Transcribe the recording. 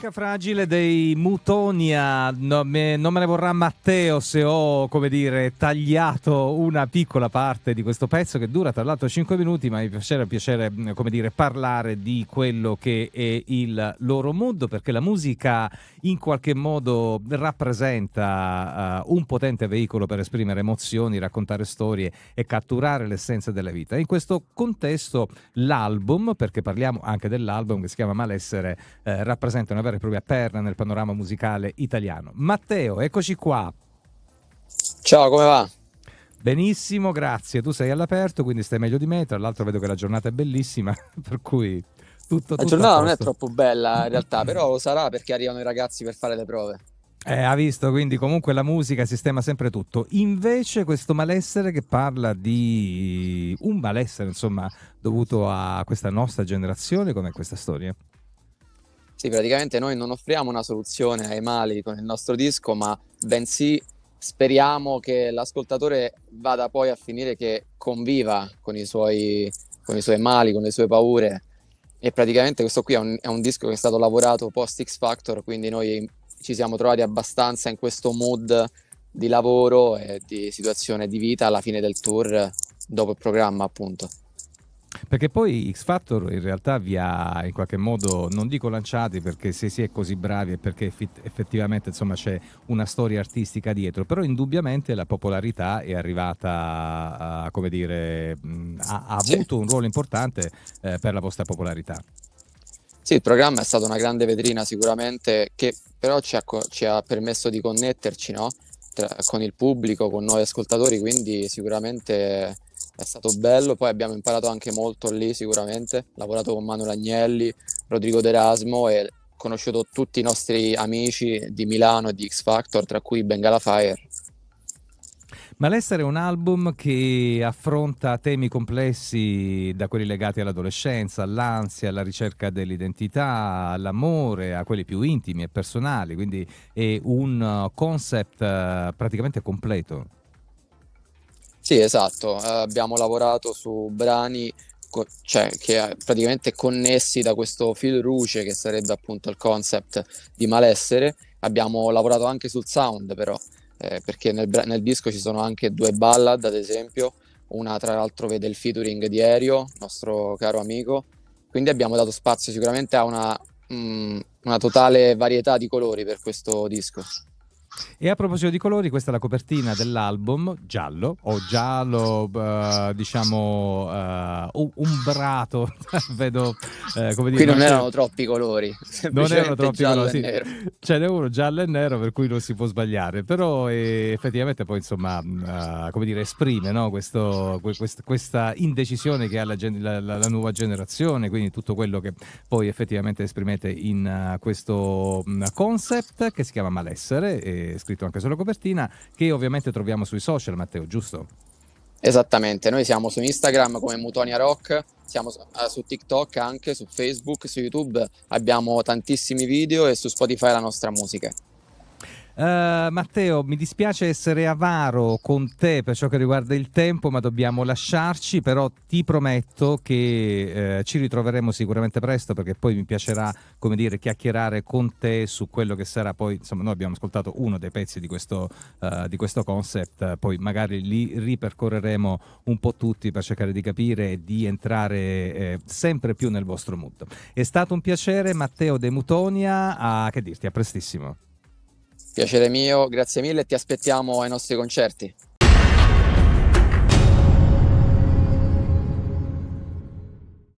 Musica fragile dei Mutonia, no, me, non me ne vorrà Matteo se ho, come dire, tagliato una piccola parte di questo pezzo che dura tra l'altro 5 minuti, ma mi piacere, piacere come dire, parlare di quello che è il loro mood, perché la musica in qualche modo rappresenta uh, un potente veicolo per esprimere emozioni, raccontare storie e catturare l'essenza della vita. In questo contesto l'album, perché parliamo anche dell'album che si chiama Malessere, eh, rappresenta una vera e propria perla nel panorama musicale italiano. Matteo, eccoci qua. Ciao, come va? Benissimo, grazie. Tu sei all'aperto, quindi stai meglio di me. Tra l'altro vedo che la giornata è bellissima, per cui tutto, La giornata non è troppo bella in realtà, però lo sarà perché arrivano i ragazzi per fare le prove. Eh, ha visto, quindi comunque la musica sistema sempre tutto. Invece questo malessere che parla di un malessere, insomma, dovuto a questa nostra generazione, come questa storia? Sì, praticamente noi non offriamo una soluzione ai mali con il nostro disco, ma bensì speriamo che l'ascoltatore vada poi a finire che conviva con i suoi, con i suoi mali, con le sue paure. E praticamente questo qui è un, è un disco che è stato lavorato post X Factor, quindi noi ci siamo trovati abbastanza in questo mood di lavoro e di situazione di vita alla fine del tour dopo il programma appunto. Perché poi X Factor in realtà vi ha in qualche modo, non dico lanciati perché se si è così bravi e perché effettivamente insomma, c'è una storia artistica dietro, però indubbiamente la popolarità è arrivata a, come dire, ha, ha avuto un ruolo importante eh, per la vostra popolarità. Sì, il programma è stata una grande vetrina sicuramente che però ci ha, ci ha permesso di connetterci no? Tra, con il pubblico, con nuovi ascoltatori, quindi sicuramente è stato bello. Poi abbiamo imparato anche molto lì sicuramente, lavorato con Manuel Agnelli, Rodrigo D'Erasmo e conosciuto tutti i nostri amici di Milano e di X Factor, tra cui Bengala Fire. Malessere è un album che affronta temi complessi da quelli legati all'adolescenza, all'ansia, alla ricerca dell'identità, all'amore, a quelli più intimi e personali, quindi è un concept eh, praticamente completo. Sì, esatto, uh, abbiamo lavorato su brani co- cioè, che praticamente connessi da questo fil rouge che sarebbe appunto il concept di malessere. Abbiamo lavorato anche sul sound però, eh, perché nel, nel, disco ci sono anche due ballad ad esempio, una tra l'altro vede il featuring di Aereo, nostro caro amico, quindi abbiamo dato spazio sicuramente a una, mm, una totale varietà di colori per questo disco. E a proposito di colori, questa è la copertina dell'album giallo o giallo, uh, diciamo, uh, umbrato. Vedo uh, come dire. Qui non erano troppi colori, non erano troppi colori. Sì. Ce n'è uno giallo e nero, per cui non si può sbagliare. Però eh, effettivamente poi, insomma, come dire, esprime no? Questo, quest, questa indecisione che ha la, la, la, nuova generazione, quindi tutto quello che poi effettivamente esprimete in questo mm, concept che si chiama Malessere. E scritto anche sulla copertina, che ovviamente troviamo sui social, Matteo, giusto? Esattamente, noi siamo su Instagram come Mutonia Rock, siamo su TikTok anche, su Facebook, su YouTube abbiamo tantissimi video e su Spotify la nostra musica. Uh, Matteo, mi dispiace essere avaro con te per ciò che riguarda il tempo, ma dobbiamo lasciarci, però ti prometto che uh, ci ritroveremo sicuramente presto perché poi mi piacerà, come dire, chiacchierare con te su quello che sarà poi, insomma, noi abbiamo ascoltato uno dei pezzi di questo, uh, di questo concept, poi magari li ripercorreremo un po' tutti per cercare di capire e di entrare eh, sempre più nel vostro mood. È stato un piacere, Matteo De Mutonia, a, che dirti, a prestissimo. Piacere mio, grazie mille e ti aspettiamo ai nostri concerti.